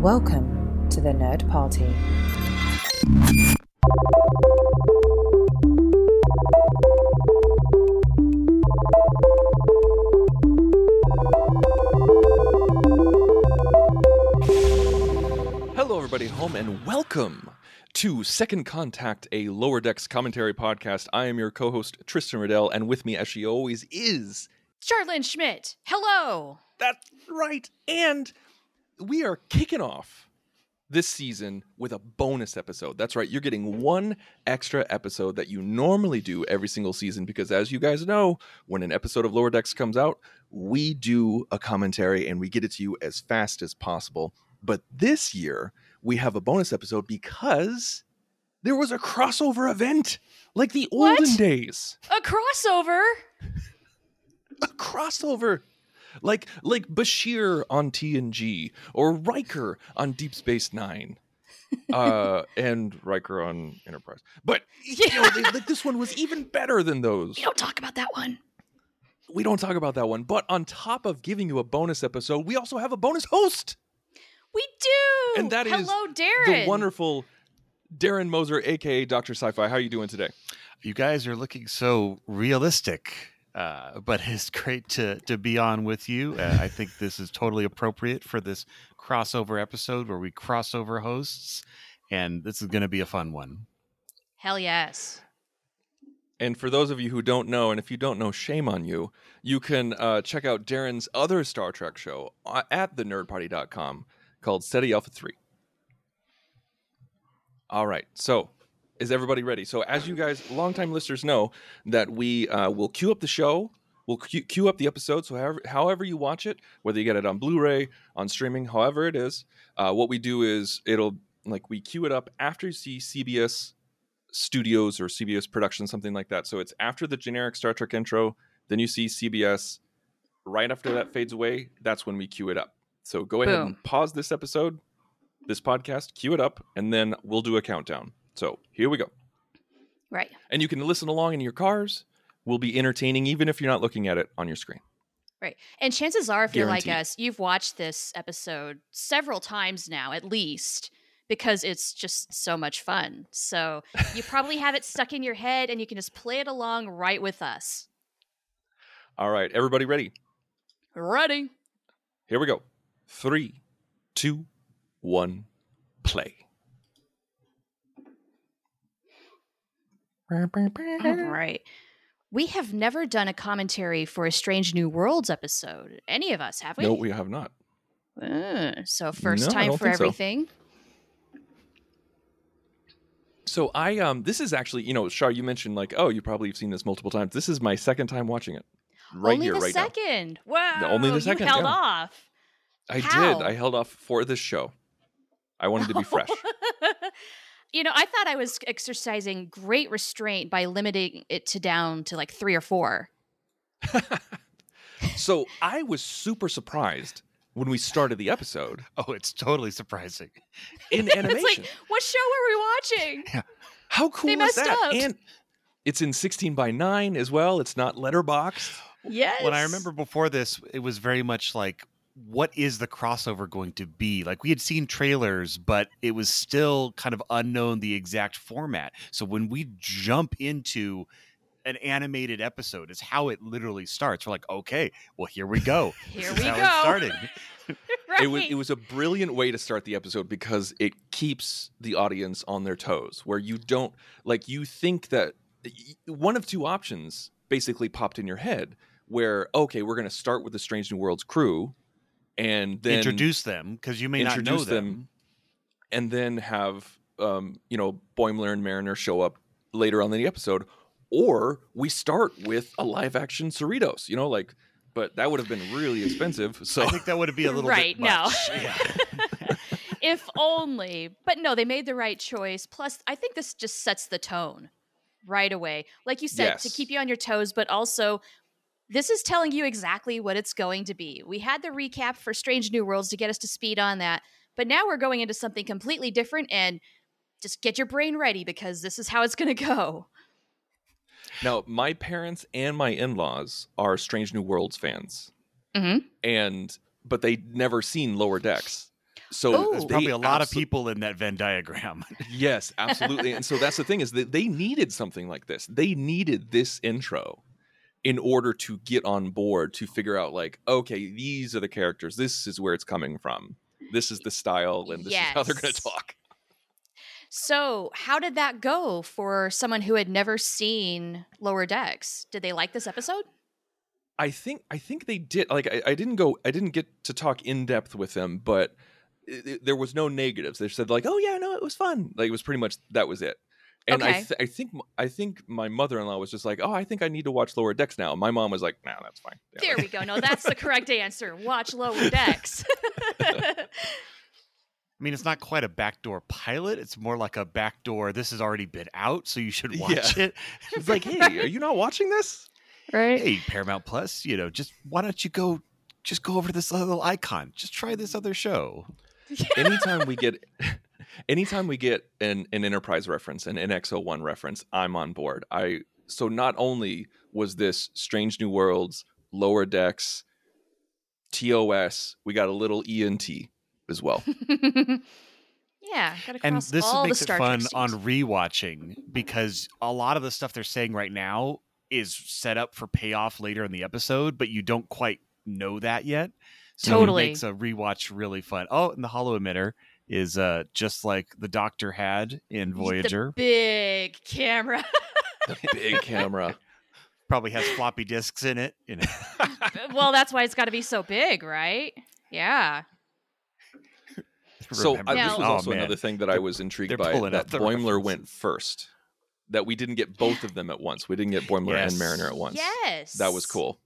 Welcome to the Nerd Party. Hello, everybody, home, and welcome to Second Contact, a Lower Decks commentary podcast. I am your co host, Tristan Riddell, and with me, as she always is, Charlene Schmidt. Hello. that's right, and we are kicking off this season with a bonus episode. That's right, you're getting one extra episode that you normally do every single season because, as you guys know, when an episode of Lower Decks comes out, we do a commentary and we get it to you as fast as possible. But this year, we have a bonus episode because there was a crossover event like the What? olden days. A crossover. A crossover. Like like Bashir on TNG or Riker on Deep Space Nine. uh and Riker on Enterprise. But you know, they, like this one was even better than those. We don't talk about that one. We don't talk about that one. But on top of giving you a bonus episode, we also have a bonus host. We do. And that is Hello, Darren. The wonderful Darren Moser, aka Dr. Sci-Fi. How are you doing today? You guys are looking so realistic, uh, but it's great to to be on with you. Uh, I think this is totally appropriate for this crossover episode where we crossover hosts, and this is going to be a fun one. Hell yes. And for those of you who don't know, and if you don't know, shame on you, you can uh, check out Darren's other Star Trek show uh, at thenerdparty.com called Steady Alpha 3. All right. So, is everybody ready? So, as you guys, longtime listeners, know, that we uh, will queue up the show. We'll queue, queue up the episode. So, however, however you watch it, whether you get it on Blu ray, on streaming, however it is, uh, what we do is it'll like we queue it up after you see CBS Studios or CBS Production, something like that. So it's after the generic Star Trek intro, then you see CBS. Right after that fades away, that's when we queue it up. So go ahead Boom. and pause this episode, this podcast, queue it up, and then we'll do a countdown. So here we go. Right. And you can listen along in your cars. We'll be entertaining even if you're not looking at it on your screen. Right. And chances are, if you're like us, you've watched this episode several times now, at least, because it's just so much fun. So you probably have it stuck in your head and you can just play it along right with us. All right, everybody ready? Ready? Here we go. Three, two, one, play. All right. We have never done a commentary for a Strange New Worlds episode. Any of us, have we? No, we have not. Uh, so first No, time for think so. everything. So I um this is actually you know Shar you mentioned like oh you probably have seen this multiple times. This is my second time watching it. Right only here, the right now. second. Wow. only the second, You held yeah. off. I How? did. I held off for this show. I wanted to be fresh. you know, I thought I was exercising great restraint by limiting it to down to like three or four. so I was super surprised when we started the episode Oh, it's totally surprising. in it's animation. like, what show were we watching? Yeah. How cool they is messed that? up. And it's in 16 by 9 as well. It's not letterboxed. Yes. When I remember before this, it was very much like, what is the crossover going to be? Like we had seen trailers, but it was still kind of unknown the exact format. So when we jump into an animated episode, is how it literally starts. We're like, okay, well here we go. Here This is we how go. It's starting. right. It was it was a brilliant way to start the episode because it keeps the audience on their toes where you don't like you think that one of two options basically popped in your head where okay we're going to start with the Strange New Worlds crew and then Introduce them because you may not know introduce them. them. and then have um, you know Boimler and Mariner show up later on in the episode, or we start with a live action Cerritos, you know, like, but that would have been really expensive. So I think that would be a little Right, bit no. much. Yeah. if only. But no, they made the right choice. Plus, I think this just sets the tone right away. Like you said, to keep you on your toes, but also this is telling you exactly what it's going to be. We had the recap for Strange New Worlds to get us to speed on that, but now we're going into something completely different and just get your brain ready because this is how it's going to go. now my parents and my in-laws are Strange New Worlds fans, Mhm. and but they'd never seen Lower Decks. So There's Probably a lot of people in that Venn diagram. Yes, absolutely. and so that's the thing is that they needed something like this. They needed this intro in order to get on board to figure out like, okay, these are the characters. This is where it's coming from. This is the style, and this is how they're going to talk. So, how did that go for someone who had never seen Lower Decks? Did they like this episode? I think I think they did. Like I, I didn't go. I didn't get to talk in depth with them, but it, it- there was no negatives. They said like, oh yeah, no, it was fun. Like it was pretty much that was it. And I, th- I think m- I think my mother-in-law was just like, oh, I think I need to watch Lower Decks now. My mom was like, no, that's fine. Yeah, There we go. No, that's the correct answer. Watch Lower Decks. I mean, it's not quite a backdoor pilot. It's more like a backdoor. This has already been out, so you should watch it. It's like, hey, are you not watching this? right? Hey, Paramount Plus, you know, just why don't you go, just go over to this little icon. Just try this other show. anytime we get anytime we get an, an enterprise reference an nx01 reference i'm on board i so not only was this strange new worlds lower decks tos we got a little ent as well yeah, got to And this all makes the it Star fun Trek on rewatching because a lot of the stuff they're saying right now is set up for payoff later in the episode, but you don't quite know that yet. So Totally. it makes a rewatch really fun. Oh, and the holo emitter is uh just like the Doctor had in Voyager. The big camera. the big camera Probably has floppy disks in it. You know. well, that's why it's got to be so big, right? Yeah. so Remember uh, this was Oh, also man. another thing that i was intrigued by that out the boimler went first that we didn't get both of them at once we didn't get boimler Yes. and mariner at once Yes. that was cool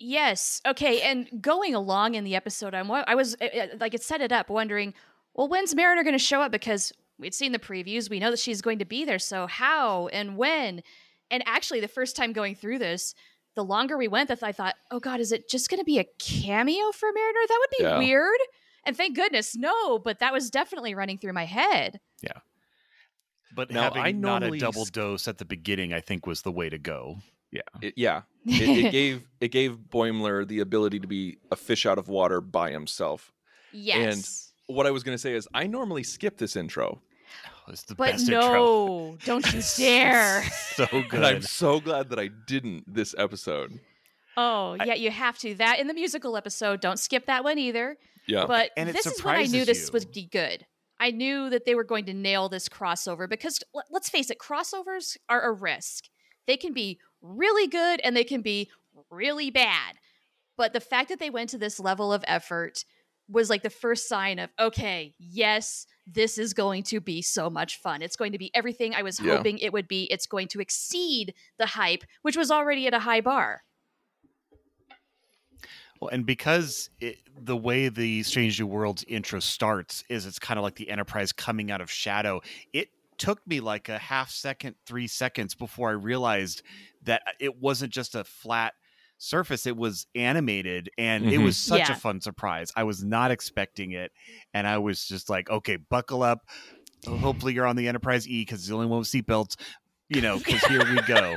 Yes. Okay. And going along in the episode, I'm wa- I was uh, uh, like it set it up, wondering, well, when's Mariner going to show up? Because we'd seen the previews, we know that she's going to be there. So how and when? And actually, the first time going through this, the longer we went, that I thought, oh God, is it just going to be a cameo for Mariner? That would be Yeah. weird. And thank goodness, no. But that was definitely running through my head. Yeah. But Now, having I not a normally double s- dose at the beginning, I think was the way to go. Yeah. It, yeah, it, it gave it gave Boimler the ability to be a fish out of water by himself. yes. What I was going to say is, I normally skip this intro, oh, It's the but best intro. no, don't you dare. so good. and I'm so glad that I didn't this episode. Oh, yeah, you have to. That in the musical episode, don't skip that one either. Yeah, But And this is when I knew this you. would be good. I knew that they were going to nail this crossover because let- let's face it, crossovers are a risk. They can be really good and they can be really bad. But the fact that they went to this level of effort was like the first sign of okay, yes, this is going to be so much fun. It's going to be everything I was Yeah. hoping it would be. It's going to exceed the hype, which was already at a high bar. Well, and because it, the way the Strange New Worlds intro starts is it's kind of like the Enterprise coming out of shadow. It took me like a half second, three seconds before I realized that uh, it wasn't just a flat surface; it was animated, and it Mhm. was such Yeah. a fun surprise. I was not expecting it, and I was just like, "Okay, buckle up. Hopefully, you're on the Enterprise E because it's the only one with seatbelts." You know, because here we go.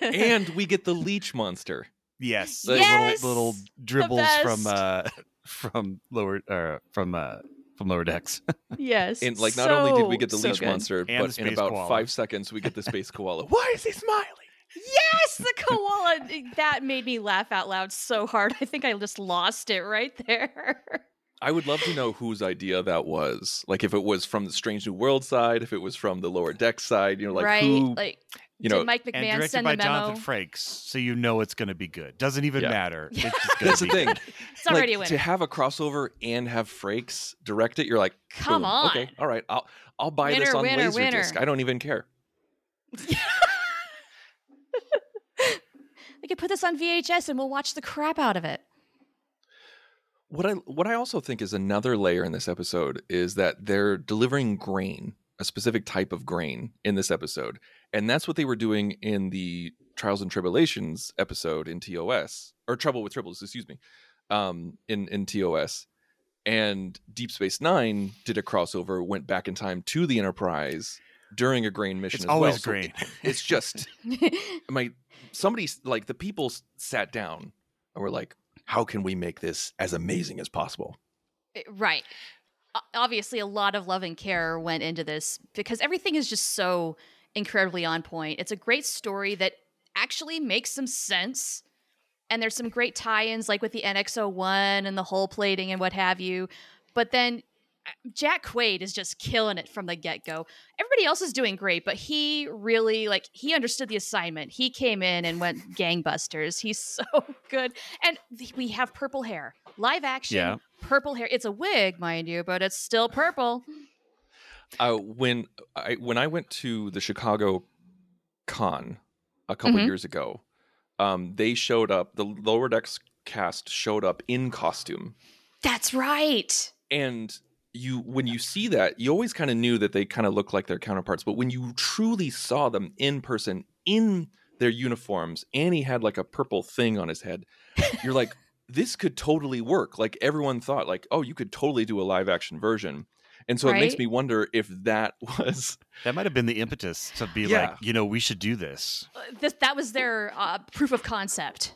and we get the leech monster. Yes, Like- Yes! little little dribbles from uh from lower uh from uh from lower decks. yes. And like, not only did we get the so leech good. monster, And but the in space about koala. five seconds we get the space koala. Why is he smiling? Yes, the koala. that made me laugh out loud so hard. I think I just lost it right there. I would love to know whose idea that was. Like, if it was from the Strange New World side, if it was from the Lower Deck side. You know, like right? who? like, you know, did Mike and McMahan directed send by the memo? Jonathan Frakes, so you know it's going to be good. Doesn't even Yeah. matter. It's just gonna that's the thing. good. It's already a like, winner. to have a crossover and have Frakes direct it. You're like, Come boom, on. okay, all right, I'll I'll buy this on winner, Laserdisc. winner. I don't even care. could put this on VHS and we'll watch the crap out of it. What I what I also think is another layer in this episode is that they're delivering grain, a specific type of grain in this episode. And that's what they were doing in the Trials and Tribulations episode in TOS or Trouble with Tribbles, excuse me. Um in in TOS. And Deep Space 9 did a crossover, went back in time to the Enterprise during a grain mission It's as always well. So grain. it- it's just my somebody like the people sat down and were like how can we make this as amazing as possible Eh, Right. Obviously, a lot of love and care went into this because everything is just so incredibly on point. It's a great story that actually makes some sense. And there's some great tie ins, like with the NX01 and the hull plating and what have you. But then Jack Quaid is just killing it from the get go. Everybody else is doing great, but he really, like, he understood the assignment. He came in and went gangbusters. He's so good. And we have purple hair, live action Yeah. purple hair. It's a wig, mind you, but it's still purple. uh, when I when I went to the Chicago Con a couple Mhm. years ago, um, they showed up. The Lower Decks cast showed up in costume, That's right. and you when you see that, you always kind of knew that they kind of looked like their counterparts. But when you truly saw them in person in their uniforms, Annie had like a purple thing on his head. You're like, this could totally work. Like everyone thought, like, oh, you could totally do a live action version. And so it makes me wonder if that was That might have been the impetus to be Yeah. like, you know, we should do this. Uh, This, that was their uh, proof of concept.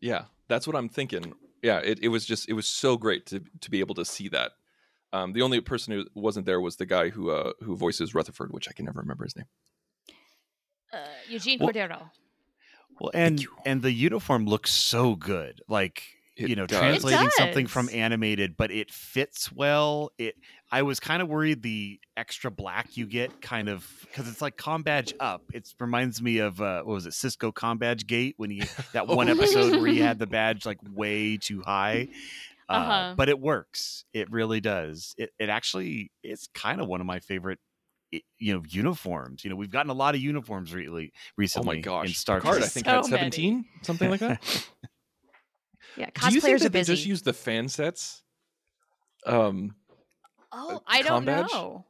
Yeah, that's what I'm thinking. Yeah, it, it was just it was so great to to be able to see that. Um, the only person who wasn't there was the guy who uh, who voices Rutherford, which I can never remember his name. Uh, Eugene Well- Cordero. Well, and and the uniform looks so good. Like It you know, does. Translating something from animated, but it fits well. It. I was kind of worried the extra black you get, kind of because it's like com badge up. It reminds me of uh, what was it, Sisko com badge gate when he that one episode where he had the badge like way too high. Uh, Uh-huh. But it works. It really does. It it actually it's kind of one of my favorite. You know, uniforms. You know, we've gotten a lot of uniforms really recently. Oh Recently, my gosh, in Star Picard, Trek. I think So had many. 17, something like that. Yeah, cosplayers Do you think that are they just use the fan sets? Um, oh, uh, I don't know.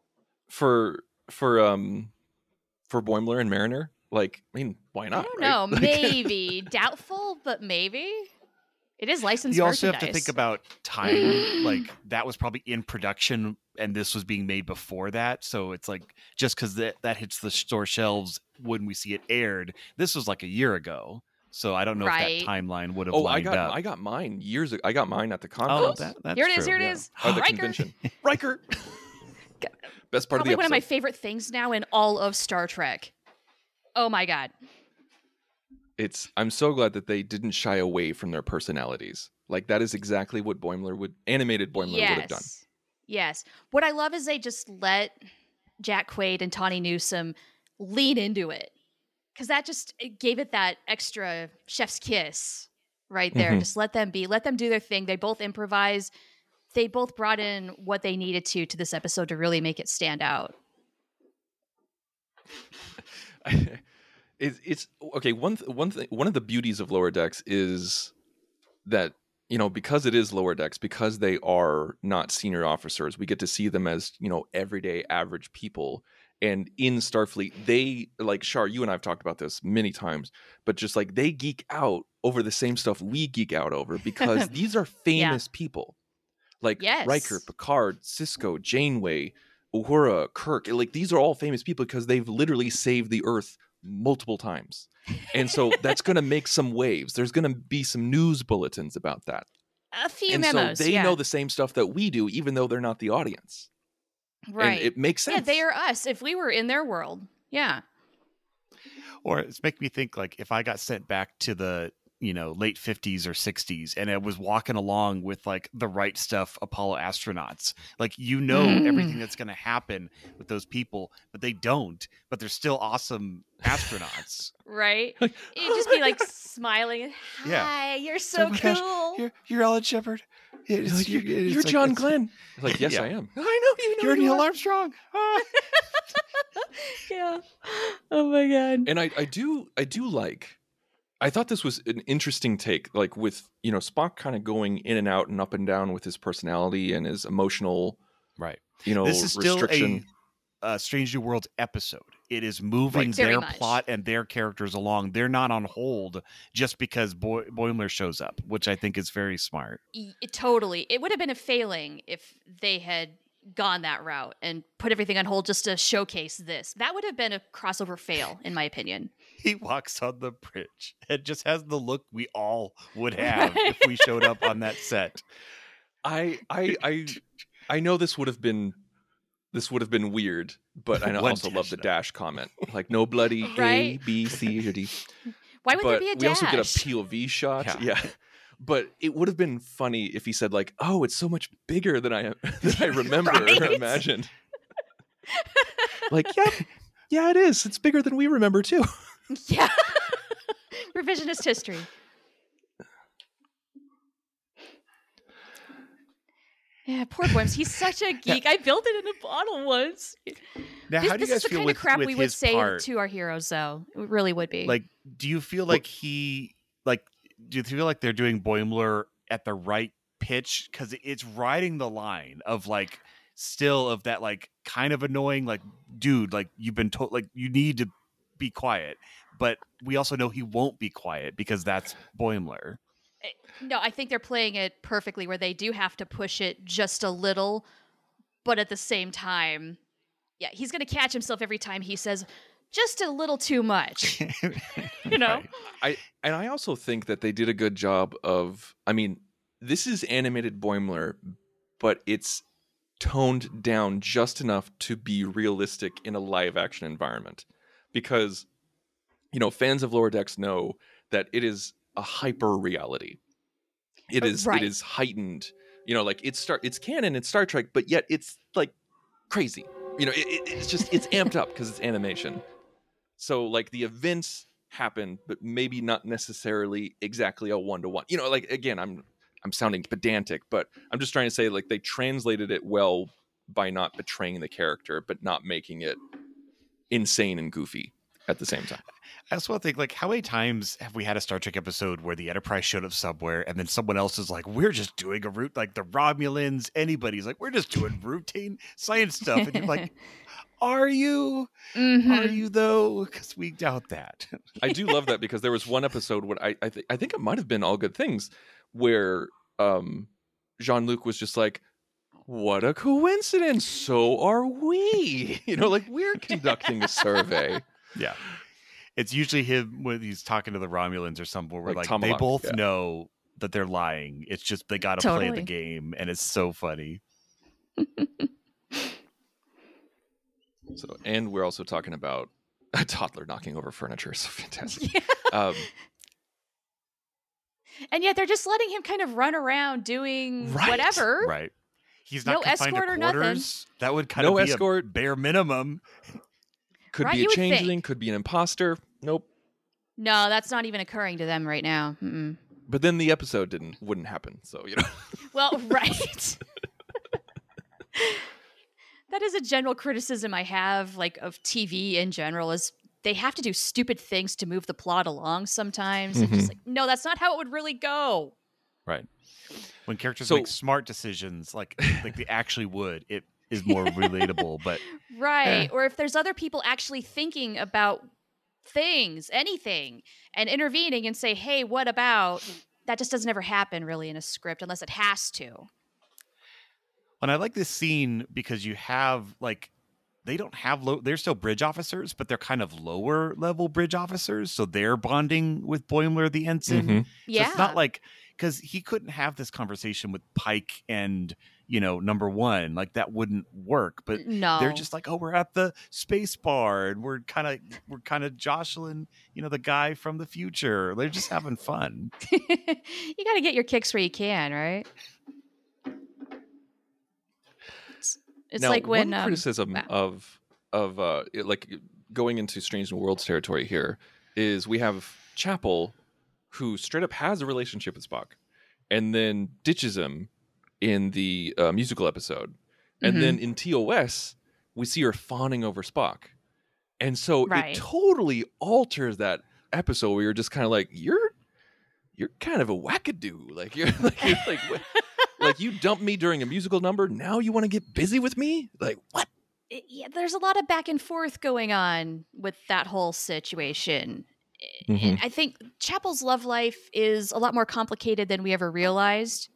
for for um for Boimler and Mariner, like I mean, why I not? don't right? know. Like- Maybe doubtful, but maybe it is licensed. you also have to think about time like that was probably in production and this was being made before that so it's like just because that, that hits the store shelves when we see it aired this was like a year ago so i don't know Right. if that timeline would have Oh, I got up I got mine years ago. I got mine at the oh conference that, that's Here it is. true, Here it yeah. is. or the Riker. convention. Riker. Best part Probably of the one of my favorite things now in all of Star Trek. Oh my god. It's I'm so glad that they didn't shy away from their personalities. Like that is exactly what Boimler would animated Boimler would have done. Yes. What I love is they just let Jack Quaid and Tawny Newsome lean into it. Cause that just it gave it that extra chef's kiss right there. Mhm. Just let them be. Let them do their thing. They both improvise. They both brought in what they needed to to this episode to really make it stand out. it's it's okay. One th- one thing. One of the beauties of lower decks is that you know because it is lower decks because they are not senior officers. We get to see them as you know everyday average people. And in Starfleet, they like Shar. You and I've talked about this many times, but just like they geek out over the same stuff we geek out over because these are famous people, like Yes. Riker, Picard, Sisko, Janeway, Uhura, Kirk. Like these are all famous people because they've literally saved the Earth multiple times. And so that's going to make some waves. There's going to be some news bulletins about that. A few and memos. so they yeah. know the same stuff that we do, even though they're not the audience. right. And it makes sense. yeah, they are us. If we were in their world, yeah. or it's making me think like if i got sent back to the you know late 50s or 60s and i was walking along with like the right stuff apollo astronauts like you know Mm. everything that's going to happen with those people but they don't but they're still awesome astronauts Right. Like, You'd just be like smiling. Hi, Yeah. you're so Oh my gosh, cool. you're you're alan shepard You're, like, you're, it's you're like- John it's- Glenn. Like, yes, Yeah. I am. I know you know. you're you neil are. armstrong Ah. yeah. Oh my god. and I, I do I do like I thought this was an interesting take, like with you know Spock kind of going in and out and up and down with his personality and his emotional, right you know, this is still a, a uh, Strange New Worlds episode. It is moving Right. Their much. plot and their characters along. They're not on hold just because Boy- Boimler shows up, which I think is very smart. It- totally. It would have been a failing if they had gone that route and put everything on hold just to showcase this. That would have been a crossover fail, in my opinion. He walks on the bridge and just has the look we all would have if we showed up on that set. I I I I know this would have been this would have been weird, but I also love the dash, comment. Like no bloody A, Right. B, C, or D. Why would there be a dash? we also get a? POV shot. Yeah. Yeah. But it would have been funny if he said like, "Oh, it's so much bigger than I than I remember or imagined." like, yeah, yeah, it is. It's bigger than we remember too. Yeah. Revisionist history. Yeah, poor Boyms. He's such a geek. I built it in a bottle once. Now, this how do you this guys is the feel kind with, of crap with we would say part? to our heroes, though. It really would be. Like, do you feel like he like? Do you feel like they're doing Boimler at the right pitch? Because it's riding the line of like still of that like kind of annoying like dude like you've been told like you need to be quiet but we also know he won't be quiet because that's Boimler. Eh, no, I think they're playing it perfectly where they do have to push it just a little, but at the same time, yeah, he's going to catch himself every time he says just a little too much. You know? Right. And I also think that they did a good job of. I mean, this is animated Boimler, but it's toned down just enough to be realistic in a live action environment, because you know fans of Lower Decks know that it is a hyper reality. It Uh, is right. it is heightened. You know, like it's star it's canon, it's Star Trek, but yet it's like crazy. You know, it, it, it's just it's amped up because it's animation. So like the events happen, but maybe not necessarily exactly a one to one. You know, like again, I'm I'm sounding pedantic, but I'm just trying to say like they translated it well by not betraying the character, but not making it insane and goofy at the same time. I also think like how many times have we had a Star Trek episode where the Enterprise showed up somewhere and then someone else is like, "We're just doing a route like the Romulans." Anybody's like, "We're just doing routine science stuff," and you're like, "Are you? Mhm. Are you though?" Because we doubt that. I do love that because there was one episode when I I, th- I think it might have been All Good Things where um Jean Luc was just like, "What a coincidence! So are we." You know, like we're conducting a survey. yeah, it's usually him when he's talking to the Romulans or somewhere where Like like, they both yeah. know that they're lying. It's just they got to play the game, and it's so funny. So, and we're also talking about a toddler knocking over furniture. So fantastic. Um, And yet they're just letting him kind of run around doing Right, whatever. Right. He's No not confined escort to or nothing. That would kind No of be escort. a bare minimum. could Right, be a would think. changeling, could be an imposter. Nope. No, that's not even occurring to them right now. Mm-mm. But then the episode didn't wouldn't happen. So you know. Well, right. that is a general criticism I have, like of TV in general, is they have to do stupid things to move the plot along sometimes. And Mm-hmm. just like, no, that's not how it would really go. Right. When characters So- make smart decisions, like like they actually would, it is more relatable. But Right. Eh. Or if there's other people actually thinking about things, anything, and intervening and say, hey, what about? That just doesn't ever happen really in a script unless it has to. and I like this scene because you have like they don't have low they're still bridge officers, but they're kind of lower level bridge officers. So they're bonding with Boimler the ensign. Mhm. So Yeah. it's not like because he couldn't have this conversation with Pike and you know number one like that wouldn't work. But no. they're just like, oh, we're at the space bar and we're kind of we're kind of jostling, you know, the guy from the future. They're just having fun. you got to get your kicks where you can, right? It's, it's now, like when one um, criticism wow. of of uh like going into Strange New Worlds territory here is we have Chapel who straight up has a relationship with Spock and then ditches him in the uh, musical episode. And Mm-hmm. then in TOS, we see her fawning over Spock. And so Right. it totally alters that episode where you're just kind of like, you're you're kind of a wackadoo. Like you're like you're like like you dumped me during a musical number. Now you want to get busy with me? Like what? yeah, there's a lot of back and forth going on with that whole situation. Mm-hmm. I think Chapel's love life is a lot more complicated than we ever realized.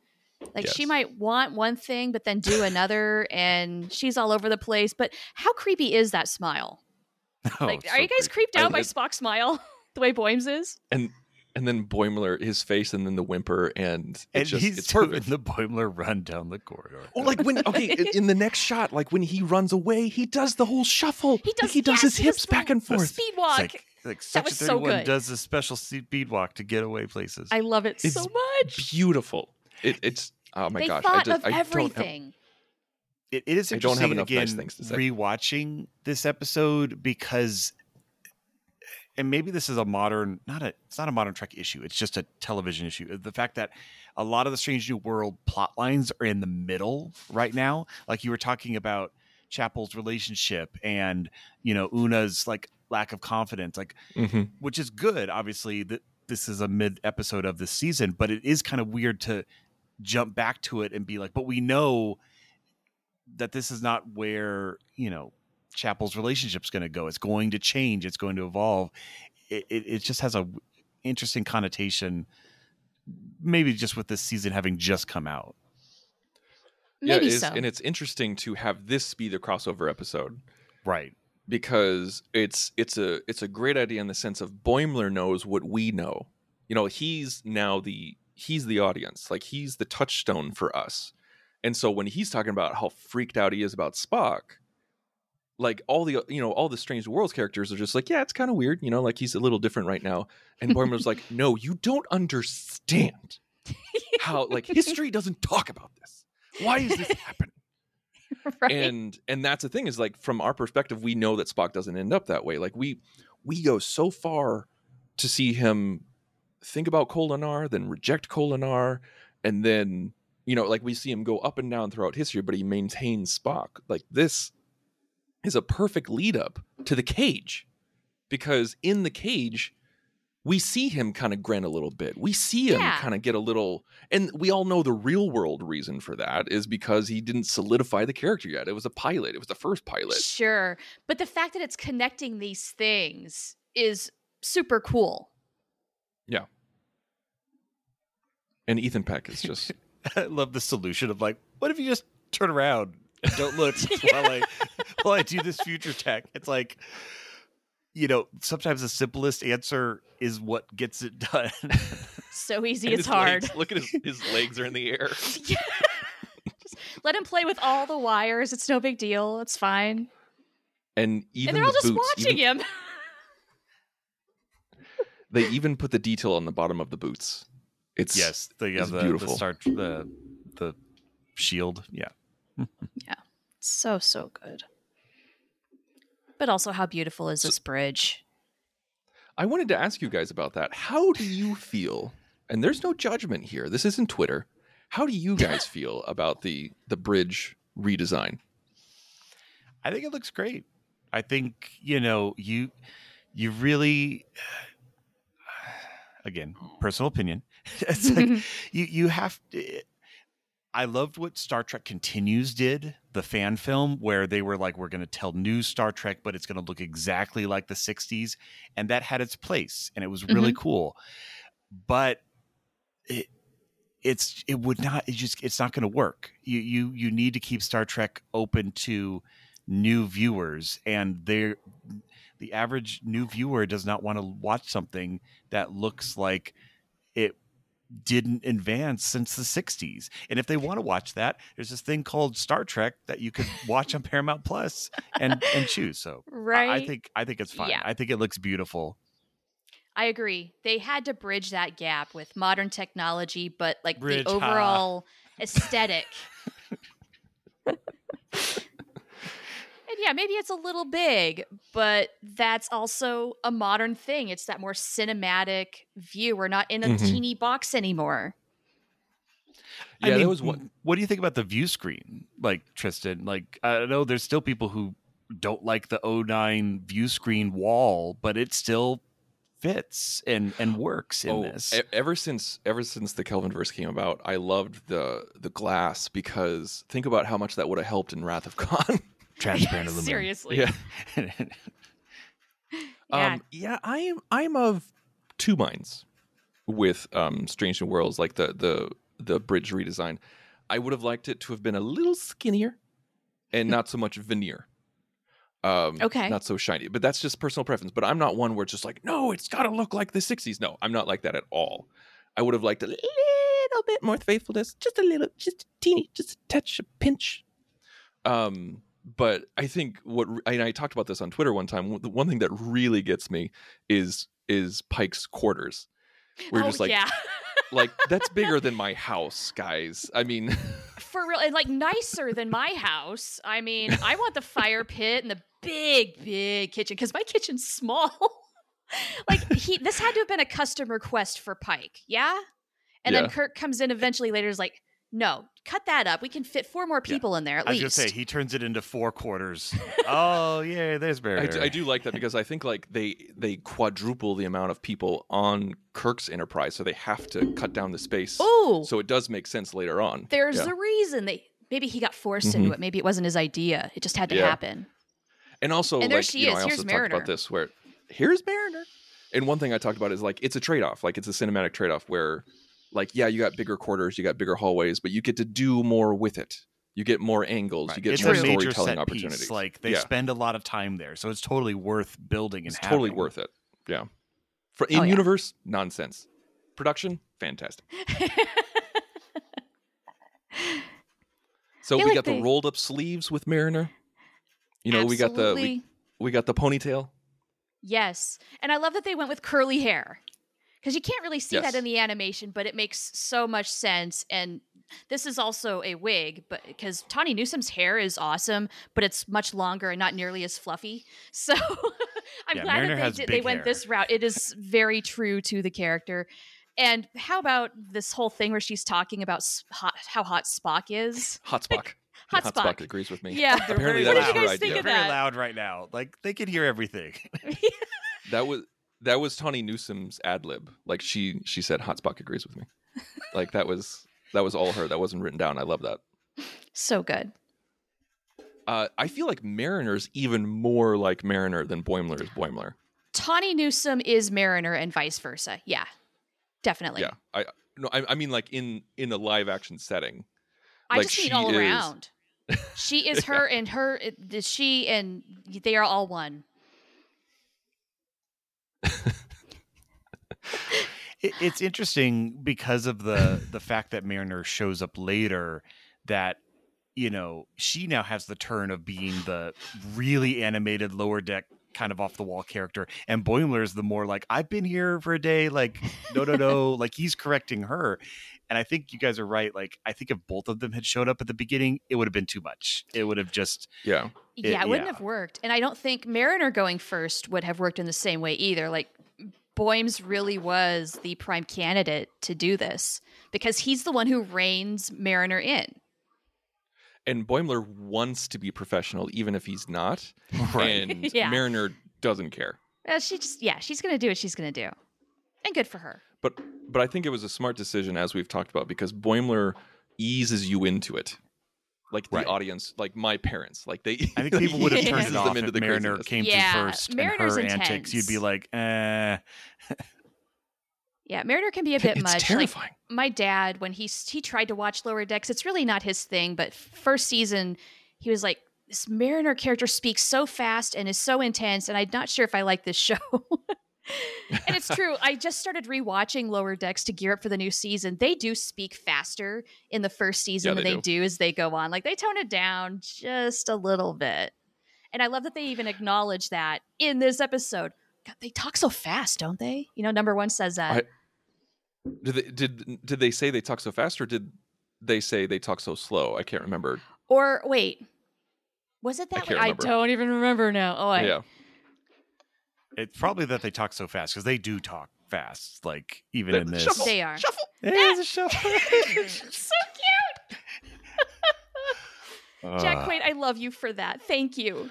Like she might want one thing, but then do another, and she's all over the place. But how creepy is that smile? Oh, like, it's are you guys creepy. creeped out I- by Spock's smile the way Boymes is? And and then Boimler, his face, and then the whimper, and it's and just he's it's doing perfect. the Boimler run down the corridor. Oh, like when okay, in- in the next shot, like when he runs away, he does the whole shuffle. He does. Like he does yes, his he hips does back and forth. Speed It's walk. like like Section was so 31 good. does a special speed walk to get away places. I love it It's so much. Beautiful. It, it's oh my they gosh. I thought just of I don't have- everything. it, it is I don't have enough again nice things to say. rewatching this episode because and maybe this is a modern not a it's not a modern trek issue it's just a television issue the fact that a lot of the strange new world plot lines are in the middle right now like you were talking about chapel's relationship and you know una's like lack of confidence like Mhm. which is good obviously that this is a mid episode of the season but it is kind of weird to jump back to it and be like but we know that this is not where you know chapel's relationship's going to go it's going to change it's going to evolve it, it, it just has a interesting connotation maybe just with this season having just come out Yeah, Maybe it is, so. and it's interesting to have this be the crossover episode right because it's it's a it's a great idea in the sense of Boimler knows what we know. You know, he's now the he's the audience. Like he's the touchstone for us. And so when he's talking about how freaked out he is about Spock, like all the you know all the strange worlds characters are just like, yeah, it's kind of weird, you know, like he's a little different right now. And Boimler's like, no, you don't understand how like history doesn't talk about this. Why is this happening? right? and and that's the thing is like from our perspective we know that spock doesn't end up that way like we we go so far to see him think about kolinahr then reject kolinahr and then you know like we see him go up and down throughout history but he maintains spock like this is a perfect lead up to the cage because in the cage we see him kind of grin a little bit. We see him Yeah. kind of get a little, and we all know the real world reason for that is because he didn't solidify the character yet. It was a pilot. It was the first pilot. Sure. But the fact that it's connecting these things is super cool. Yeah. And Ethan Peck is just i love the solution of like what if you just turn around and don't look while i while i do this future tech it's like you know sometimes the simplest answer is what gets it done So easy, and it's his hard. legs- look at his, his legs are in the air. Just let him play with all the wires. It's no big deal. It's fine. And even and they're all the just boots, watching even- him. They even put the detail on the bottom of the boots. It's yes the, yeah, it's the, the beautiful. start the the shield Yeah. yeah So, so good. But also, how beautiful is this bridge? I wanted to ask you guys about that. How do you feel? And there's no judgment here. This isn't Twitter. How do you guys feel about the the bridge redesign? I think it looks great. I think you know you you really again personal opinion. it's like you you have to, I loved what Star Trek Continues did, the fan film where they were like we're going to tell new Star Trek but it's going to look exactly like the 60s and that had its place and it was really mm-hmm. cool. But it it's it would not it just it's not going to work. You you you need to keep Star Trek open to new viewers and they're the average new viewer does not want to watch something that looks like it didn't advance since the 60s. And if they want to watch that, there's this thing called Star Trek that you could watch on Paramount Plus and and choose. So right? I, think I think it's fine. Yeah. I think it looks beautiful. I agree. They had to bridge that gap with modern technology, but like Bridge, the ha. overall aesthetic. and yeah, maybe it's a little big, but that's also a modern thing. It's that more cinematic view. We're not in a Mhm. teeny box anymore. I Yeah, mean, there was one. What do you think about the view screen, like Tristan? Like I know there's still people who don't like the 09 view screen wall, but it still fits and and works in Oh, this. e- ever since ever since the Kelvin verse came about, I loved the the glass because think about how much that would have helped in Wrath of Khan. Transparent aluminum. Seriously. yeah. Yeah. Um, yeah, I am. I'm of two minds with um, Strange New Worlds, like the the the bridge redesign. I would have liked it to have been a little skinnier and not so much veneer. Um, Okay. Not so shiny, but that's just personal preference. But I'm not one where it's just like, no, it's got to look like the 60s. No, I'm not like that at all. I would have liked a little bit more faithfulness, just a little, just a teeny, just a touch, a pinch. Um, but I think what and I talked about this on Twitter one time. The one thing that really gets me is is Pike's quarters. We're oh, just like, yeah. like that's bigger than my house, guys. I mean, For real, and like nicer than my house. I mean, I want the fire pit and the big, big kitchen because my kitchen's small. like he, this had to have been a custom request for Pike, yeah. And Yeah. then Kirk comes in eventually later, is like, no, cut that up. We can fit four more people in there at I was least. gonna say he turns it into four quarters. oh yeah, there's I do, I do like that because I think like they they quadruple the amount of people on Kirk's Enterprise, so they have to cut down the space. oh, So it does make sense later on. there's Yeah. a reason they. Maybe he got forced into it. Maybe it wasn't his idea. It just had to Mm-hmm. Yeah. happen. And also, And there like, she you know, is. I also Here's talked Mariner. about this where here's Mariner. And one thing I talked about is like it's a trade off. Like it's a cinematic trade off where, like, yeah, you got bigger quarters, you got bigger hallways, but you get to do more with it. You get more angles, Right. you get it's more a major storytelling set opportunities. piece. Like they Yeah. spend a lot of time there, so it's totally worth building and it's totally worth it. Yeah. For in Oh, yeah. universe, nonsense. Production, fantastic. So we like got they- the rolled up sleeves with Mariner. You know, we got the we, we got the ponytail. Yes. And I love that they went with curly hair. Because you can't really see Yes. that in the animation, but it makes so much sense. And this is also a wig, but because Tawny Newsome's hair is awesome, but it's much longer and not nearly as fluffy. So I'm Yeah, glad Mariner that they, did, they went hair. this route. It is very true to the character. And how about this whole thing where she's talking about hot, how hot Spock is? Hot Spock. Hot Yeah, Spock. agrees with me. Yeah. Apparently very that was did her idea. think They're very loud right now. Like they can hear everything. That was that was Tawny Newsome's ad lib. Like she she said Hot Spock agrees with me. like that was that was all her. That wasn't written down. I love that. So good. Uh, I feel like Mariner's even more like Mariner than Boimler is Boimler. Tawny Newsome is Mariner and vice versa. Yeah. Definitely. yeah, I no, I, I mean like in in a live action setting. I Like, just mean all is- around. She is her and her she and they are all one. It, it's interesting because of the the fact that Mariner shows up later. That you know she now has the turn of being the really animated lower deck kind of off the wall character, and Boimler is the more like I've been here for a day. Like no no no, like he's correcting her. And I think you guys are right. Like I think if both of them had showed up at the beginning, it would have been too much. It would have just Yeah, It- yeah, it wouldn't yeah. have worked. And I don't think Mariner going first would have worked in the same way either. Like Boymes really was the prime candidate to do this because he's the one who reins Mariner in. and Boimler wants to be professional even if he's not, and Yeah. Mariner doesn't care. Uh, she just yeah, she's gonna do what she's gonna do. And good for her. But but I think it was a smart decision as we've talked about because Boimler eases you into it. Like the Right. audience, like my parents, like they. I think people would have turned eases it them off into if the Mariner craziness. came Yeah, through first Mariner's and her antics. You'd be like, eh. Yeah, Mariner can be a bit it's much. Like, terrifying. my dad when he he tried to watch Lower Decks, it's really not his thing. But first season, he was like, "This Mariner character speaks so fast and is so intense, and I'm not sure if I like this show." and it's true. I just started rewatching Lower Decks to gear up for the new season. They do speak faster in the first season Yeah, than they they do as they go on. Like they tone it down just a little bit. And I love that they even acknowledge that in this episode. God, they talk so fast, don't they? You know, number one says that. I- Did they, did did they say they talk so fast or did they say they talk so slow? I can't remember. Or wait, was it I that way? I don't even remember now. Oh, I, yeah, It's probably that they talk so fast because they do talk fast. Like even They- in this, shuffle. they are. Shuffle. There's a shuffle. so cute. Jack Ugh. Quaid, I love you for that. Thank you.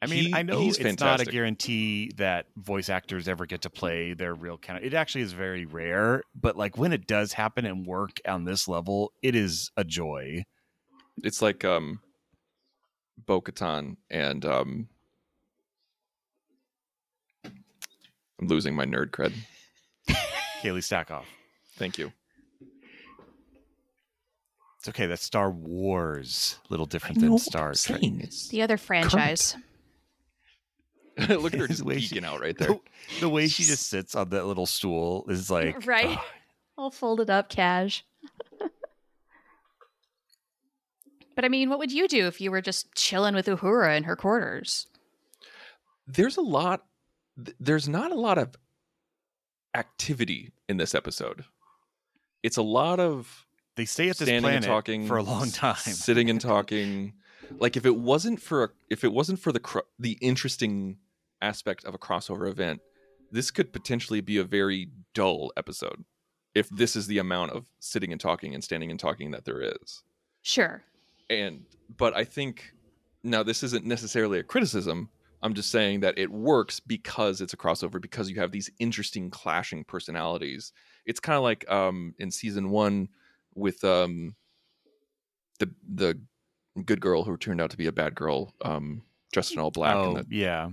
I mean, He- I know he's it's not a fantastic. guarantee that voice actors ever get to play their real kind. It actually is very rare, but like when it does happen and work on this level, it is a joy. It's like um, Bo Katan and um, I'm losing my nerd cred. Katee Sackhoff. Thank you. It's okay. That's Star Wars. A little different than Star Trek. The other franchise. Look at her just way she- out right there. The, the way she just sits on that little stool is like Right. ah, All folded up, cash. but I mean, what would you do if you were just chilling with Uhura in her quarters? There's a lot. Th- There's not a lot of activity in this episode. It's a lot of they stay at this standing planet and talking for a long time. sitting and talking. Like if it wasn't for a, if it wasn't for the cro- the interesting aspect of a crossover event, this could potentially be a very dull episode. If this is the amount of sitting and talking and standing and talking that there is. Sure. and but i think now this isn't necessarily a criticism i'm just saying that it works because it's a crossover because you have these interesting clashing personalities it's kind of like um in season one with um the the good girl who turned out to be a bad girl um dressed in all black oh and the, yeah,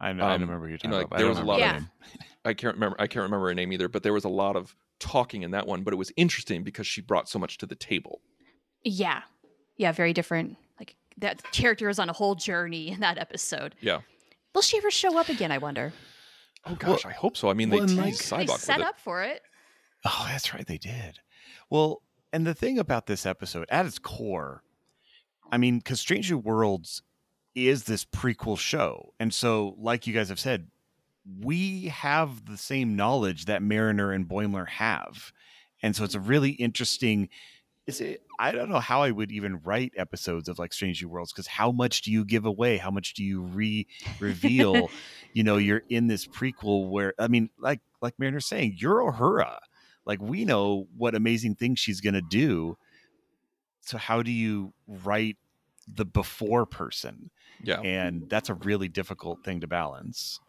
I know. I Um, remember who you're you talking know, like, about. but I there don't was a remember lot the of- name. i can't remember i can't remember her name either but there was a lot of talking in that one but it was interesting because she brought so much to the table Yeah. Yeah, very different. Like that character is on a whole journey in that episode. yeah Will she ever show up again, I wonder? oh gosh i hope so i mean well, they like- teased They Sybok with set it. up for it. Oh, that's right, they did. Well, and the thing about this episode, at its core, I mean, because Strange New Worlds is this prequel show, and so, like you guys have said, we have the same knowledge that Mariner and Boimler have, and so it's a really interesting. Is it? I don't know how I would even write episodes of like Strange New Worlds because how much do you give away? How much do you re reveal? you know, you're in this prequel where I mean, like like Mariner's saying, you're Uhura. Like we know what amazing things she's gonna do. So how do you write the before person? yeah And that's a really difficult thing to balance.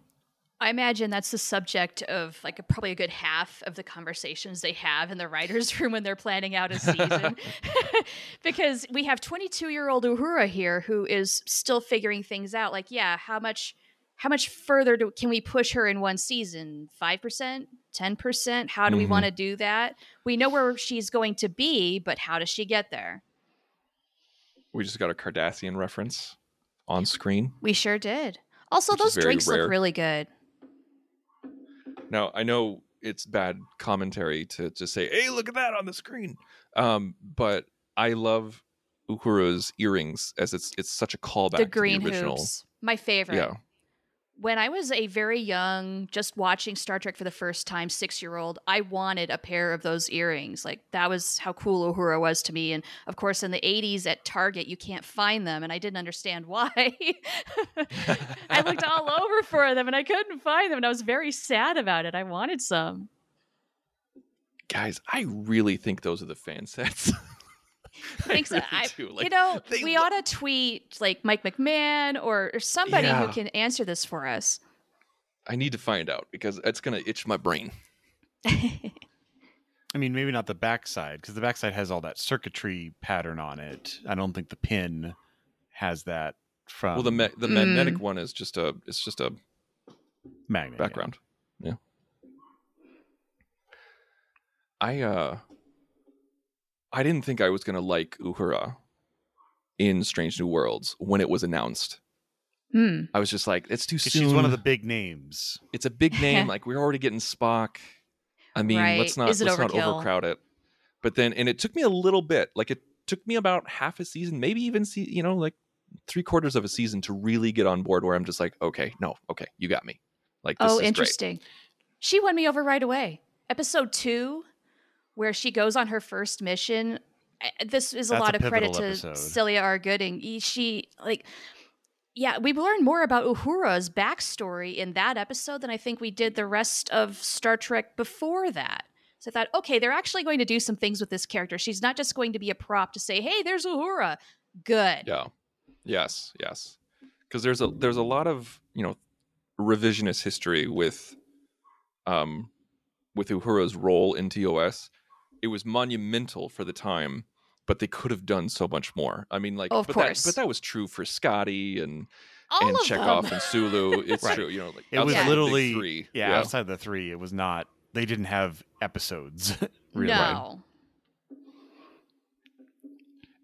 I imagine that's the subject of like a, probably a good half of the conversations they have in the writers' room when they're planning out a season. because we have 22 year old Uhura here who is still figuring things out. Like, yeah, how much how much further do, can we push her in one season? Five percent, ten percent? How do we Mhm. want to do that? We know where she's going to be, but how does she get there? We just got a Cardassian reference on screen. We sure did. Also, Which those drinks rare. look really good. Now I know it's bad commentary to just say, "Hey, look at that on the screen," um, but I love Uhura's earrings as it's it's such a callback the green to the original. hoops, my favorite. Yeah, when I was a very young, just watching Star Trek for the first time, six year old, I wanted a pair of those earrings. Like that was how cool Uhura was to me. And of course, in the 80s at Target, you can't find them. And I didn't understand why. I looked all over for them and I couldn't find them. And I was very sad about it. I wanted some. guys, I really think those are the fan sets. Thanks. really I, do. you know, they we look- ought to tweet like Mike McMahan or, or somebody Yeah. who can answer this for us. I need to find out because it's gonna itch my brain. I mean, maybe not the backside because the backside has all that circuitry pattern on it. I don't think the pin has that from well, the ma- the Mm. magnetic one is just a it's just a magnet yeah. background. Yeah. I uh I didn't think I was gonna like Uhura in Strange New Worlds when it was announced. Hmm. I was just like, it's too 'Cause soon. she's one of the big names. It's a big name. like we're already getting Spock. I mean, Right. let's not let's not overcrowd it. But then, and it took me a little bit. Like it took me about half a season, maybe even see, you know, like three quarters of a season to really get on board. Where I'm just like, okay, no, okay, you got me. Like, this Oh, is great. interesting. She won me over right away. Episode two, where she goes on her first mission. This is a That's lot a of credit to episode. Celia R. Gooding. She like, yeah, we learned more about Uhura's backstory in that episode than I think we did the rest of Star Trek before that. So I thought, okay, they're actually going to do some things with this character. She's not just going to be a prop to say, "Hey, there's Uhura." Good. Yeah. Yes. Yes. Because there's a there's a lot of you know revisionist history with um with Uhura's role in TOS. It was monumental for the time, but they could have done so much more. I mean, like, Of but course. that, but that was true for Scotty and All and Chekov them. and Sulu. It's Right. true. You know, like It was outside the literally three. Yeah, outside of the three, it was not. They didn't have episodes. really. no.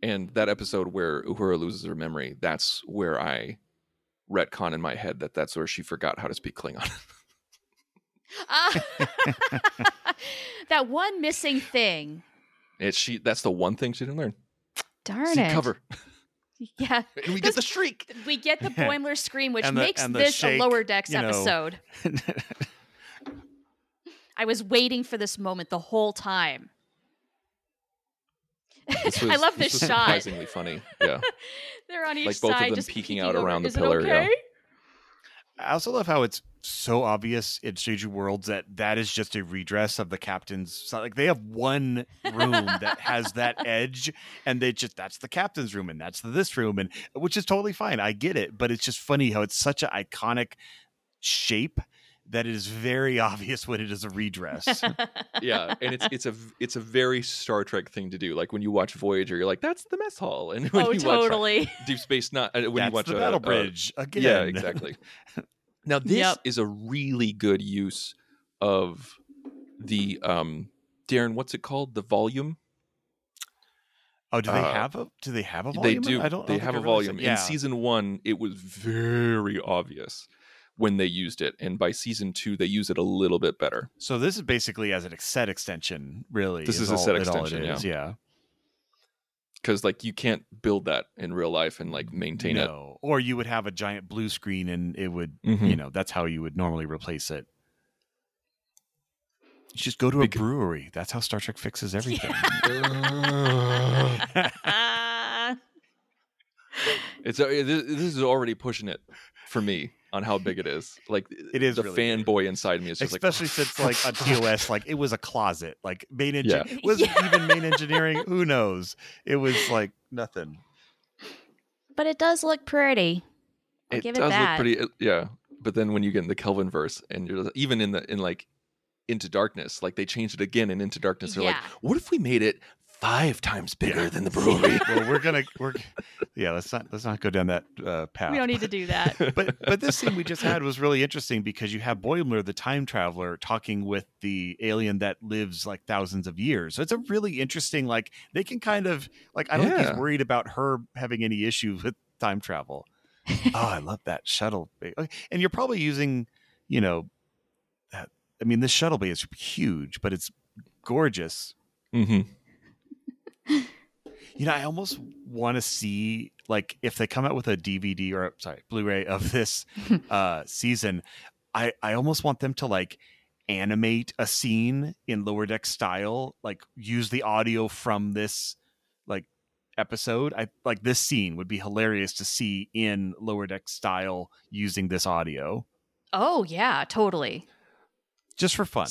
And that episode where Uhura loses her memory, that's where I retcon in my head that that's where she forgot how to speak Klingon. Ah. that one missing thing. it's she. That's the one thing she didn't learn. Darn See it. cover, Yeah. and we get the shriek. We get the Boimler scream, which the- makes this shake, a lower decks you know. episode. I was waiting for this moment the whole time. This I love this this was shot. Surprisingly funny. Yeah. They're on each Like both of side, them just peeking peeking out over. around the Is it pillar, yeah. I also love how it's so obvious in Stranger Worlds that that is just a redress of the captain's. Like they have one room that has that edge, and they just that's the captain's room, and that's the this room, and which is totally fine. I get it, but it's just funny how it's such an iconic shape that it is very obvious when it is a redress. yeah and it's it's a it's a very star trek thing to do like when you watch voyager you're like that's the mess hall and when oh, you totally. watch deep space not uh, when that's you watch the a- battle a- bridge again. yeah exactly now this Yep. is a really good use of the um darren what's it called the volume Oh, do they Uh, have a? Do they have a volume? they do I don't. I they don't have a think I realized volume. Yeah. in season one it was very obvious when they used it and by season two they use it a little bit better So this is basically as a set extension, really. This is a all- set it all it extension, yeah. yeah. Because like you can't build that in real life and like maintain it no. Or you would have a giant blue screen and it would, Mhm. you know, that's how you would normally replace it. You just go to a Beca- brewery. That's how Star Trek fixes everything. Ah. It's uh, this, this is already pushing it for me on how big it is. Like It is the really big. fanboy inside me is just Especially like since like on TOS, like it was a closet. Like main engine Yeah. was it Yeah. even main engineering? Who knows? It was like nothing. but it does look pretty. I'll it give does it that. look pretty. uh, Yeah, but then when you get in the Kelvin verse and you're even in the in like into darkness, like they changed it again in into darkness. They're like, what if we made it five times bigger Yeah. than the brewery? well, we're gonna we're yeah. Let's not let's not go down that uh, path. We don't need to do that. but but this scene we just had was really interesting because you have Boimler, the time traveler, talking with the alien that lives like thousands of years. So it's a really interesting. Like they can kind of like I don't think he's worried about her having any issues with time travel. oh, I love that shuttle. bay. And you're probably using, you know, that. I mean, this shuttle bay is huge, but it's gorgeous. hmm You know, I almost want to see like if they come out with a DVD or sorry, Blu-ray of this uh season, I I almost want them to like animate a scene in lower deck style, like use the audio from this like episode. I like this scene would be hilarious to see in lower deck style using this audio oh yeah, totally. just for fun.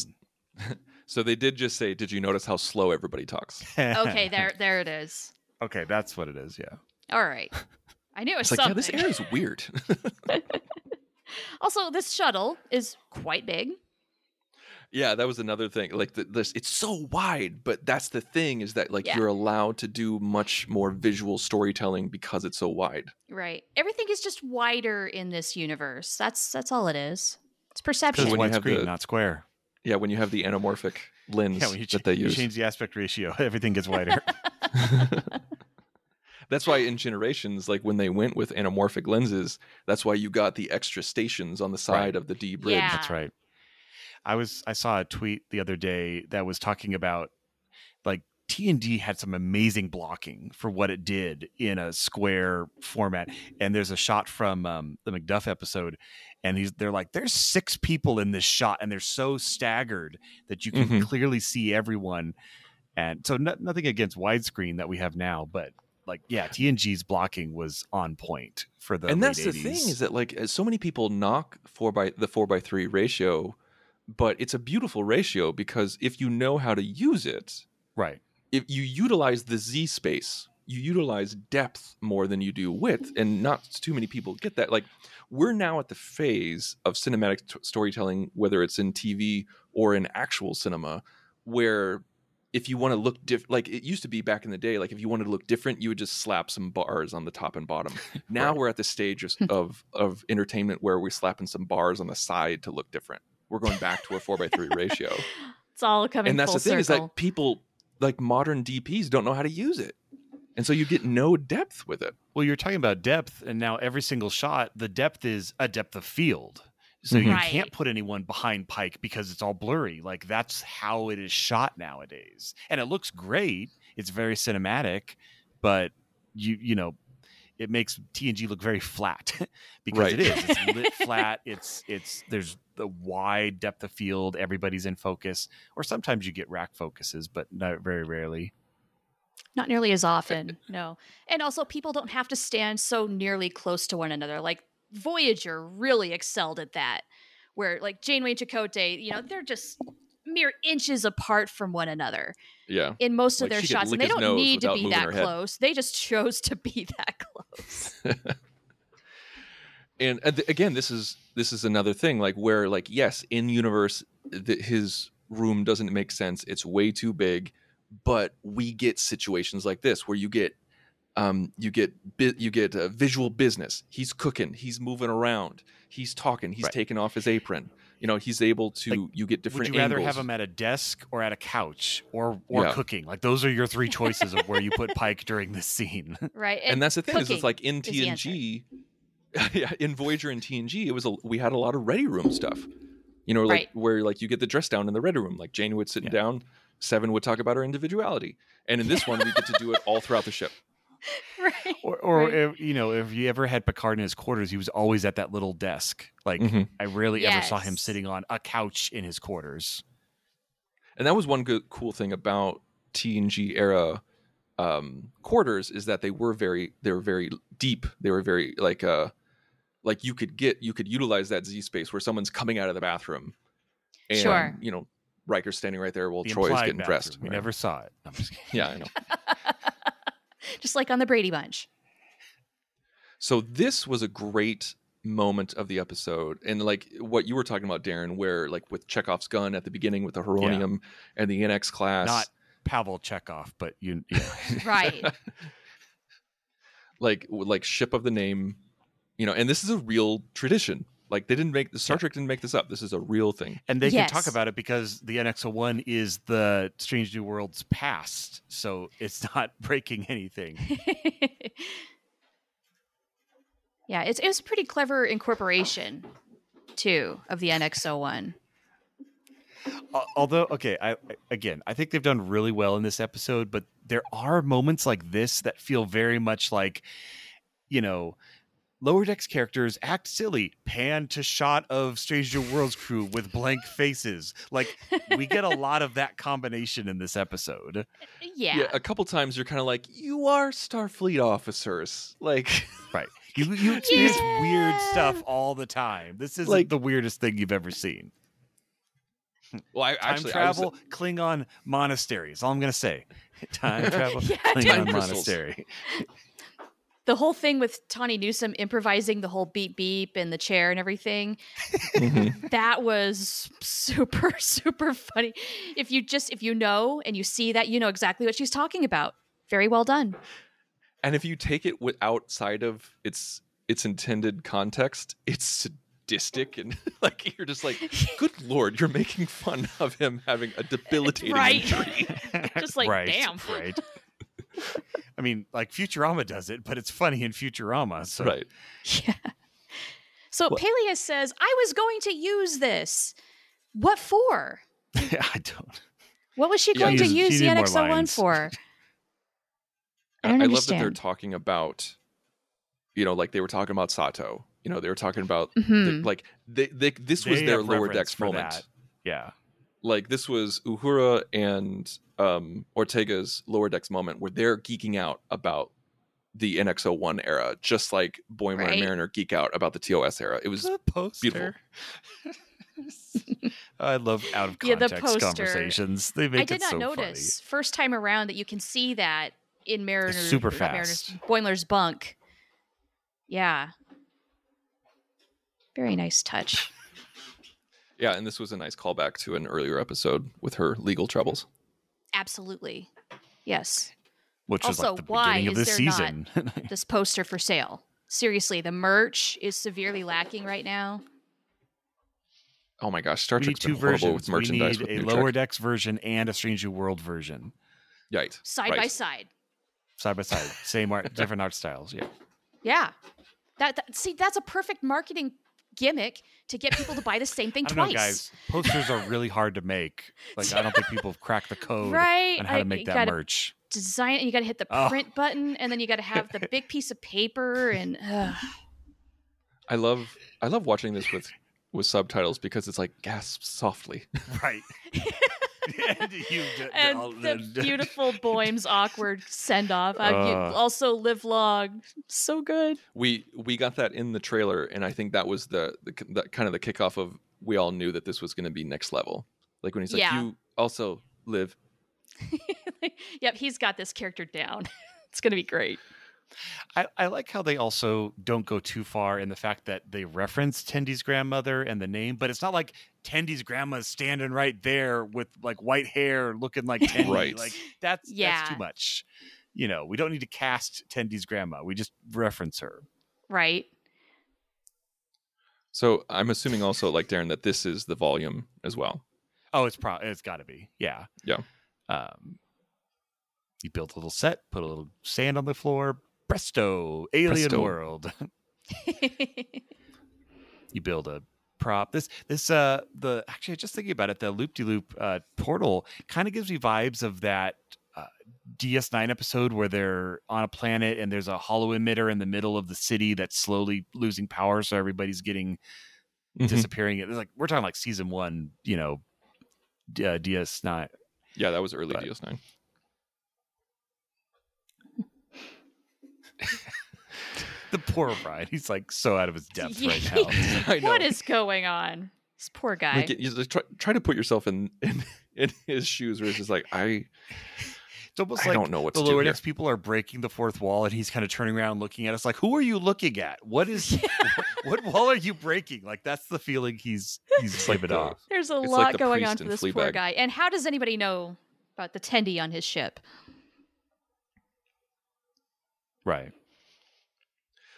So they did just say, "Did you notice how slow everybody talks?" Okay, there there it is. Okay, that's what it is. Yeah. All right. I knew it was It's like, yeah, something. this air is weird. also, this shuttle is quite big. yeah, that was another thing. Like the, this, it's so wide, but that's the thing is that like Yeah. you're allowed to do much more visual storytelling because it's so wide. Right. Everything is just wider in this universe. That's that's all it is. It's perception. when you it's have widescreen, the- not square. Yeah, when you have the anamorphic lens Yeah, when you, that they ch- you change the aspect ratio, everything gets wider. That's why in Generations, like when they went with anamorphic lenses, that's why you got the extra stations on the side Right. of the D bridge. Yeah. That's right. I was I saw a tweet the other day that was talking about like TNG had some amazing blocking for what it did in a square format. And there's a shot from um, the Macduff episode, and he's they're like, there's six people in this shot, and they're so staggered that you can Mhm. clearly see everyone. And so no, nothing against widescreen that we have now, but like yeah, TNG's blocking was on point for the and late that's the thing is that like uh, so many people knock four by the four by three ratio, but it's a beautiful ratio because if you know how to use it, right. If you utilize the Z space, you utilize depth more than you do width, and mm-hmm. not too many people get that. Like we're now at the phase of cinematic t- storytelling, whether it's in TV or in actual cinema, where if you want to look different, like it used to be back in the day, like if you wanted to look different, you would just slap some bars on the top and bottom. Now Right. we're at the stage of, of of entertainment where we're slapping some bars on the side to look different. We're going back to a four by three ratio It's all coming and that's the thing is that people like modern DPs don't know how to use it. and so you get no depth with it. Well, you're talking about depth, and now every single shot, the depth is a depth of field. So mm-hmm. you Right. can't put anyone behind Pike because it's all blurry. Like that's how it is shot nowadays. And it looks great. It's very cinematic, but you you know, it makes TNG look very flat because Right. it is. It's lit flat. It's it's there's the wide depth of field. Everybody's in focus, or sometimes you get rack focuses, but not very rarely. Not nearly as often, no. And also, people don't have to stand so nearly close to one another. Like Voyager really excelled at that, where like Janeway and Chakotay, you know, they're just mere inches apart from one another Yeah. in most of Like, their shots, and they don't need to be that close. They just chose to be that close. and uh, again this is this is another thing like where like yes in universe his room doesn't make sense it's way too big but we get situations like this where you get um you get you get uh, visual business he's cooking he's moving around he's talking he's Right. taking off his apron you know he's able to Like, you get different Would you rather angles. have him at a desk or at a couch or or Yeah. cooking? Like those are your three choices of where you put Pike during this scene. right. and that's the thing is it's like in is the answer. TNG, yeah, in Voyager and TNG, it was a, we had a lot of ready room stuff. You know, like Right. where like you get the dress down in the ready room, like Jane would sit Yeah. down, Seven would talk about her individuality, and in this one we get to do it all throughout the ship. right. Or, or Right. if, you know, if you ever had Picard in his quarters, he was always at that little desk. Like Mhm. I rarely ever saw him sitting on a couch in his quarters. And that was one good cool thing about TNG era um, quarters is that they were very they were very deep. They were very like uh like you could get you could utilize that Z space where someone's coming out of the bathroom, and Sure. you know Riker's standing right there while The Troi's implied getting bathroom. dressed. We right? never saw it. I'm just kidding. Yeah, I know. Just like on the Brady Bunch. So this was a great moment of the episode, and like what you were talking about, Darren, where like with Chekhov's gun at the beginning with the Heronium and the NX class, Not Pavel Chekov, but you. Yeah. Right. like like ship of the name, you know, and this is a real tradition. Like they didn't make the Star Yeah. Trek didn't make this up. This is a real thing. And they can talk about it because the NX-01 is the Strange New Worlds past, so it's not breaking anything. yeah, it's it was a pretty clever incorporation too of the NX01. Although, okay, I I- again, I think they've done really well in this episode, but there are moments like this that feel very much like, you know, lower decks characters act silly. Pan to shot of Stranger Worlds crew with blank faces. Like we get a lot of that combination in this episode. Uh, yeah. a couple times you're kind of like, you are Starfleet officers. Like, Right. You you experience weird stuff all the time. This is Like- like the weirdest thing you've ever seen. well, I Time actually I was- travel, Klingon monastery. Is all I'm gonna say. Time travel, Yeah, Klingon time crystals. monastery. The whole thing with Tawny Newsome improvising the whole beep beep and the chair and everything, Mhm. that was super, super funny. If you just if you know and you see that, you know exactly what she's talking about. Very well done. and if you take it with outside of its its intended context, it's sadistic and like you're just like, good lord, you're making fun of him having a debilitating Right. injury. Just like, right, damn. right. I mean, like Futurama does it, but it's funny in Futurama. So Right. Yeah. So Well- Pelia says, I was going to use this. What for? I don't. What was she Yeah, going to use the needed NX01 for? I I, don't I love that they're talking about, you know, like they were talking about Sato. You know, they were talking about the, Mhm. like they, they this was They their lower reverence decks for moment. that. Yeah. Like this was Uhura and um, Ortegas' lower decks moment where they're geeking out about the NX01 era, just like Boimler Right. and Mariner geek out about the TOS era. It was The poster. I love out of Yeah, the context conversations. They make it so much. I did not so notice first time around that you can see that in Mariner's super not Mariner's, fast. Boimler's bunk. Yeah. Very nice touch. Yeah, and this was a nice callback to an earlier episode with her legal troubles. Absolutely. Yes. Which was Also, like the why beginning of is this not- season. This poster for sale. Seriously, the merch is severely lacking right now. Oh my gosh, Star we Trek's been two horrible versions. with merchandise we with need a New lower Trek. decks version and a Strange New World version. Right. Side right. by side. side by side, same art, different art styles. Yeah. Yeah. That, that see, that's a perfect marketing gimmick to get people to buy the same thing I don't twice. know, guys. Posters are really hard to make. Like, I don't think people have cracked the code Right. on how I- to make you that gotta merch. Design it. You got to hit the Oh. print button, and then you got to have the big piece of paper. And ugh. I love I love watching this with with subtitles because it's like gasp softly. Right. and you, d- and all- the beautiful Boim's awkward send off. Uh, you also live long. So good. we we got that in the trailer, and I think that was the, the, the kind of the kickoff of we all knew that this was going to be next level. Like when he's like, Yeah. "You also live." yep, he's got this character down. it's gonna be great. I, I like how they also don't go too far in the fact that they reference Tendi's grandmother and the name, but it's not like Tendi's grandma's standing right there with like white hair looking like Tendi. Right. Like that's that's Yeah. too much. You know, we don't need to cast Tendi's grandma. We just reference her. Right. So I'm assuming also like Darren that this is the volume as well. Oh, it's probably it's gotta be. Yeah. Yeah. Um you build a little set, put a little sand on the floor, presto, alien Presto. world. you build a prop. This this uh the actually just thinking about it, the loop de loop uh portal kind of gives me vibes of that uh, DS9 episode where they're on a planet and there's a holo emitter in the middle of the city that's slowly losing power, so everybody's getting Mhm. disappearing. It's like we're talking like season one, you know, uh, DS9. Yeah, that was early But- DS9. The poor Brian, he's like so out of his depth right now. I what is going on? This poor guy. Like, you try, try to put yourself in, in in his shoes, where it's just like I It's almost I like don't know what the to do lower decks people are breaking the fourth wall, and he's kind of turning around, looking at us like, "Who are you looking at? What is what wall are you breaking?" Like that's the feeling he's he's like giving the- off. There's a It's lot like the going on for in this poor guy. And how does anybody know about the Tendi on his ship? Right.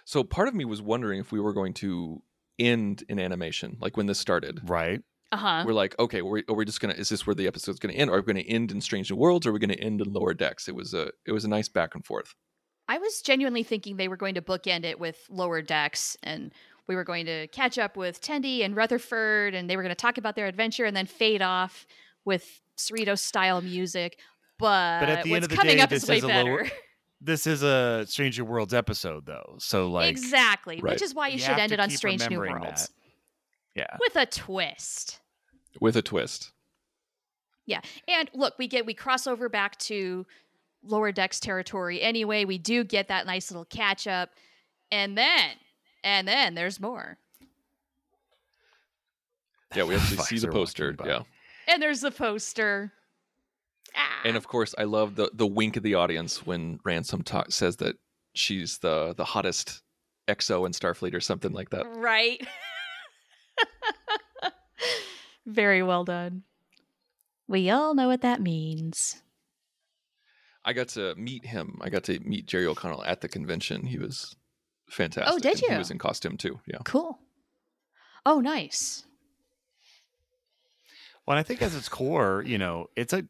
So part of me was wondering if we were going to end in animation, like when this started. Right. Uh huh. We're like, okay, we're, we just gonna? Is this where the episode's gonna end? Or are we gonna end in Strange New Worlds? Or are we gonna end in Lower Decks? It was a it was a nice back and forth. I was genuinely thinking they were going to bookend it with lower decks and we were going to catch up with Tendi and Rutherford and they were going to talk about their adventure and then fade off with Cerritos style music. But, But at the what's end of the coming day, up this is way is a better. lower- This is a Stranger Worlds episode, though, so like exactly, Right. which is why you, you should end it on keep Strange New remembering Worlds yeah, with a twist. with a twist. Yeah. And look, we get we cross over back to lower decks territory anyway. We do get that nice little catch up. And then and then there's more. Yeah, we actually see the poster. Yeah, And there's the poster. Ah. and of course, I love the the wink of the audience when Ransom ta- says that she's the the hottest XO in Starfleet or something like that. right. Very well done. We all know what that means. I got to meet him. I got to meet Jerry O'Connell at the convention. He was fantastic. Oh, did and He was in costume too. Yeah. Cool. Oh, nice. Well, I think as its core, you know, it's a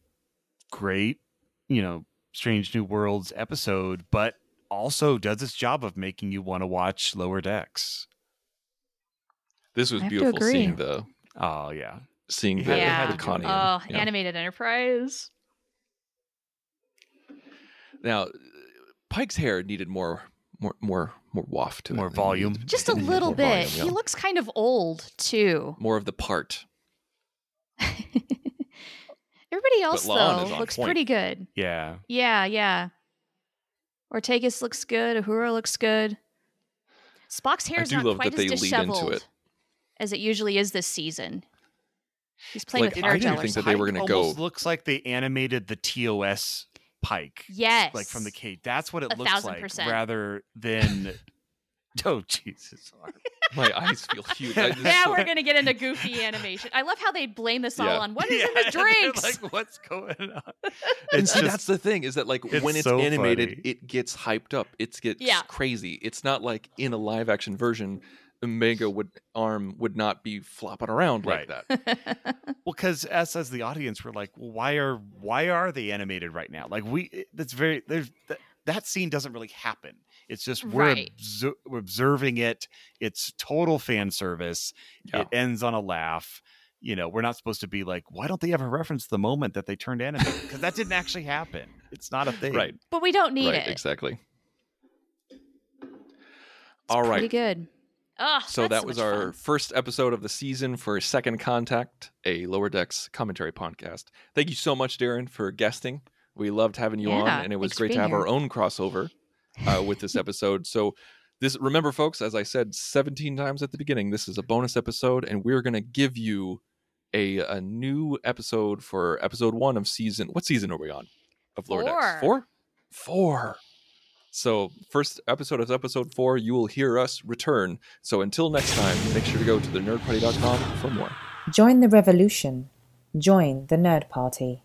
great, you know, Strange New Worlds episode, but also does its job of making you want to watch Lower Decks. This was I have to beautiful seeing the Oh yeah, seeing the, yeah. the Connie. it. Oh, yeah. animated enterprise. Now, Pike's hair needed more more more more waft to More it. It volume. Just a little bit. volume, He looks kind of old too. more of the part. Everybody else though looks point. pretty good. yeah. Yeah, yeah. Ortegas looks good. Uhura looks good. Spock's hair is not love quite that as they lead into disheveled it. as it usually is this season. He's playing Like, with I hair didn't think that they were gonna go- looks like they animated the TOS Pike, Yes, like from the Cage. That's what it A looks like, percent. rather than. oh Jesus! My eyes feel huge. I Now we're gonna get into goofy animation. I love how they blame this all Yeah. on what is in the they're drinks. like, what's going on? and see, just that's the thing is that like it's when it's so animated, funny. it gets hyped up. It gets Yeah. crazy. It's not like in a live action version, Omega would arm would not be flopping around like that. Well, because us as the audience, we're like, well, why are why are they animated right now? Like we, that's very there's. That, that scene doesn't really happen. It's just we're, Right. obser- we're observing it. It's total fan service. Yeah. It ends on a laugh. You know, we're not supposed to be like, why don't they ever reference the moment that they turned anime? Because that didn't actually happen. It's not a thing. Right. But we don't need right. it. Exactly. It's All right. Pretty good. Oh, So that was our first episode of the season for Second Contact, a Lower Decks commentary podcast. Thank you so much, Darren, for guesting. We loved having you on, and it was great to being have our own crossover uh, with this episode. So, this remember, folks, as I said 17 times at the beginning, this is a bonus episode, and we're going to give you a, a new episode for episode one of season. What season are we on? Of Lower Decks? Four. Four? Four. So, first episode of episode four, you will hear us return. So, until next time, make sure to go to thenerdparty.com for more. Join the revolution. Join the Nerd Party.